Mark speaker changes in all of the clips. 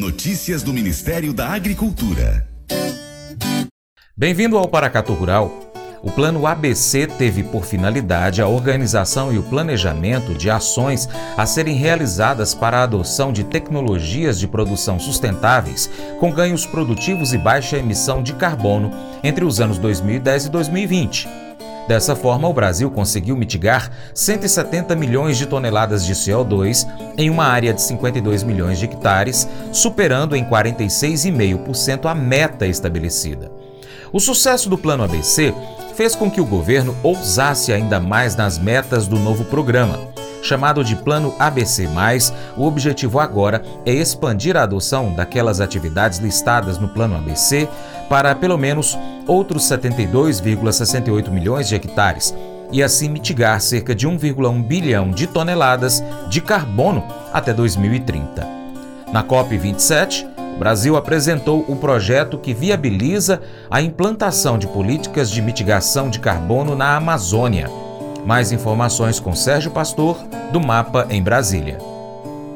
Speaker 1: Notícias do Ministério da Agricultura.
Speaker 2: Bem-vindo ao Paracatu Rural. O Plano ABC teve por finalidade a organização e o planejamento de ações a serem realizadas para a adoção de tecnologias de produção sustentáveis com ganhos produtivos e baixa emissão de carbono entre os anos 2010 e 2020. Dessa forma, o Brasil conseguiu mitigar 170 milhões de toneladas de CO2 em uma área de 52 milhões de hectares, superando em 46,5% a meta estabelecida. O sucesso do Plano ABC fez com que o governo ousasse ainda mais nas metas do novo programa. Chamado de Plano ABC, o objetivo agora é expandir a adoção daquelas atividades listadas no Plano ABC para pelo menos outros 72,68 milhões de hectares e assim mitigar cerca de 1,1 bilhão de toneladas de carbono até 2030. Na COP27, Brasil apresentou o projeto que viabiliza a implantação de políticas de mitigação de carbono na Amazônia. Mais informações com Sérgio Pastor, do Mapa em Brasília.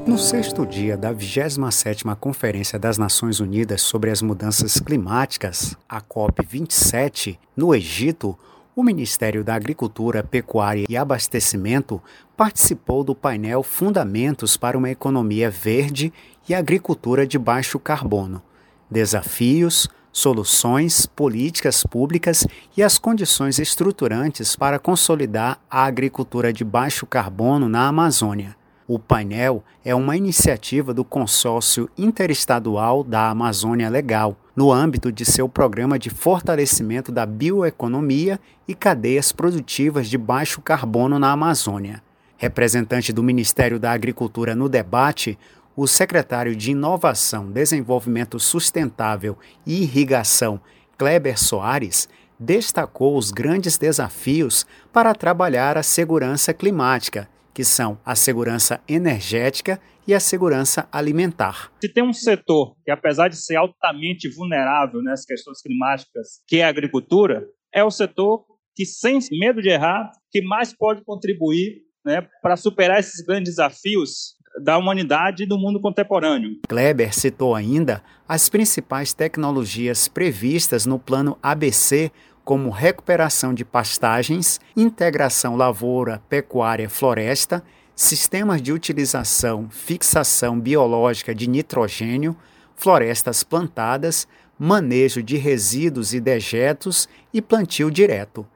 Speaker 3: No sexto dia da 27ª Conferência das Nações Unidas sobre as Mudanças Climáticas, a COP27, no Egito, o Ministério da Agricultura, Pecuária e Abastecimento participou do painel Fundamentos para uma Economia Verde e agricultura de baixo carbono, desafios, soluções, políticas públicas e as condições estruturantes para consolidar a agricultura de baixo carbono na Amazônia. O painel é uma iniciativa do Consórcio Interestadual da Amazônia Legal, no âmbito de seu programa de fortalecimento da bioeconomia e cadeias produtivas de baixo carbono na Amazônia. Representante do Ministério da Agricultura no debate, o secretário de Inovação, Desenvolvimento Sustentável e Irrigação, Kleber Soares, destacou os grandes desafios para trabalhar a segurança climática, que são a segurança energética e a segurança alimentar.
Speaker 4: Se tem um setor que, apesar de ser altamente vulnerável nessas questões climáticas, que é a agricultura, é o setor que, sem medo de errar, que mais pode contribuir né, para superar esses grandes desafios da humanidade e do mundo contemporâneo.
Speaker 3: Kleber citou ainda as principais tecnologias previstas no plano ABC, como recuperação de pastagens, integração lavoura, pecuária, floresta, sistemas de utilização, fixação biológica de nitrogênio, florestas plantadas, manejo de resíduos e dejetos e plantio direto.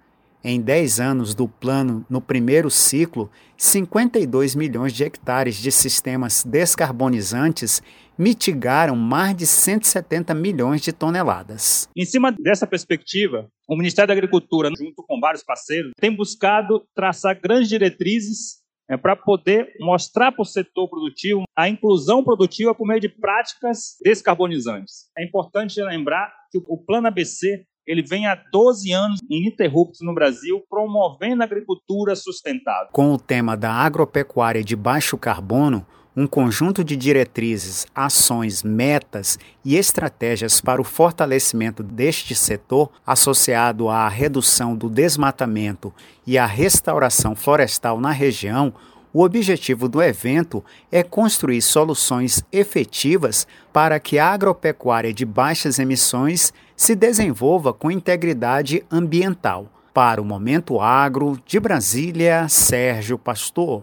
Speaker 3: Em 10 anos do plano, no primeiro ciclo, 52 milhões de hectares de sistemas descarbonizantes mitigaram mais de 170 milhões de toneladas.
Speaker 4: Em cima dessa perspectiva, o Ministério da Agricultura, junto com vários parceiros, tem buscado traçar grandes diretrizes é, para poder mostrar para o setor produtivo a inclusão produtiva por meio de práticas descarbonizantes. É importante lembrar que o Plano ABC ele vem há 12 anos ininterruptos no Brasil promovendo a agricultura sustentável.
Speaker 3: Com o tema da agropecuária de baixo carbono, um conjunto de diretrizes, ações, metas e estratégias para o fortalecimento deste setor, associado à redução do desmatamento e à restauração florestal na região, o objetivo do evento é construir soluções efetivas para que a agropecuária de baixas emissões se desenvolva com integridade ambiental. Para o Momento Agro, de Brasília, Sérgio Pastor.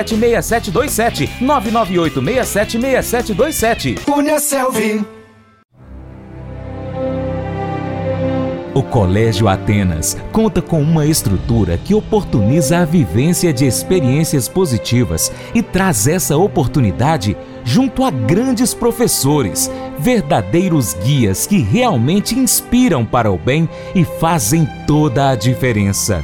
Speaker 5: 998676727. 998676727. Cunha Selvi. O Colégio Atenas conta com uma estrutura que oportuniza a vivência de experiências positivas e traz essa oportunidade junto a grandes professores, verdadeiros guias que realmente inspiram para o bem e fazem toda a diferença.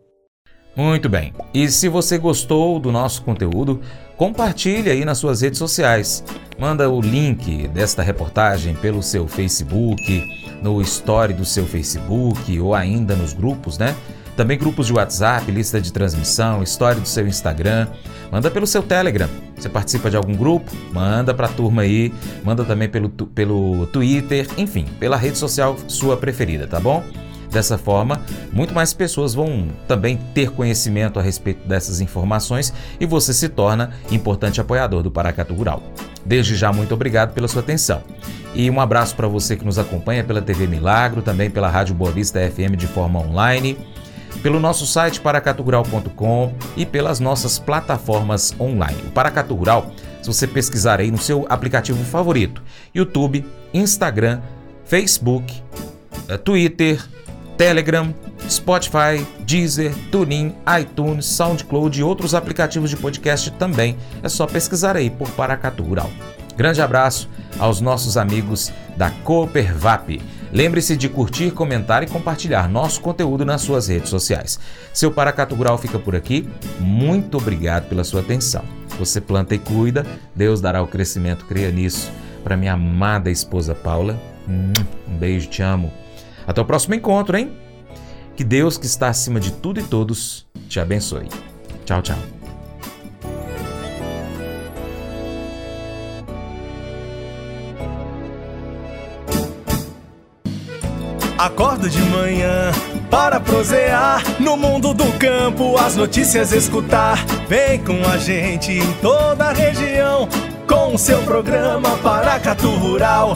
Speaker 2: Muito bem. E se você gostou do nosso conteúdo, compartilhe aí nas suas redes sociais. Manda o link desta reportagem pelo seu Facebook, no story do seu Facebook ou ainda nos grupos, né? Também grupos de WhatsApp, lista de transmissão, história do seu Instagram. Manda pelo seu Telegram. Você participa de algum grupo? Manda para a turma aí. Manda também pelo, pelo Twitter, enfim, pela rede social sua preferida, tá bom? Dessa forma, muito mais pessoas vão também ter conhecimento a respeito dessas informações e você se torna importante apoiador do Paracatu Rural. Desde já, muito obrigado pela sua atenção. E um abraço para você que nos acompanha pela TV Milagro, também pela Rádio Boa Vista FM de forma online pelo nosso site paracatugural.com e pelas nossas plataformas online. O Paracatu Rural, se você pesquisar aí no seu aplicativo favorito, YouTube, Instagram, Facebook, eh, Twitter, Telegram, Spotify, Deezer, TuneIn, iTunes, SoundCloud e outros aplicativos de podcast também. É só pesquisar aí por Paracatu Rural. Grande abraço aos nossos amigos da Coopervap. Lembre-se de curtir, comentar e compartilhar nosso conteúdo nas suas redes sociais. Seu Paracato Rural fica por aqui. Muito obrigado pela sua atenção. Você planta e cuida, Deus dará o crescimento, creia nisso. Para minha amada esposa Paula, um beijo, te amo. Até o próximo encontro, hein? Que Deus, que está acima de tudo e todos, te abençoe. Tchau, tchau.
Speaker 6: Acordo de manhã para prosear no mundo do campo, as notícias escutar. Vem com a gente em toda a região com o seu programa Paracatu Rural.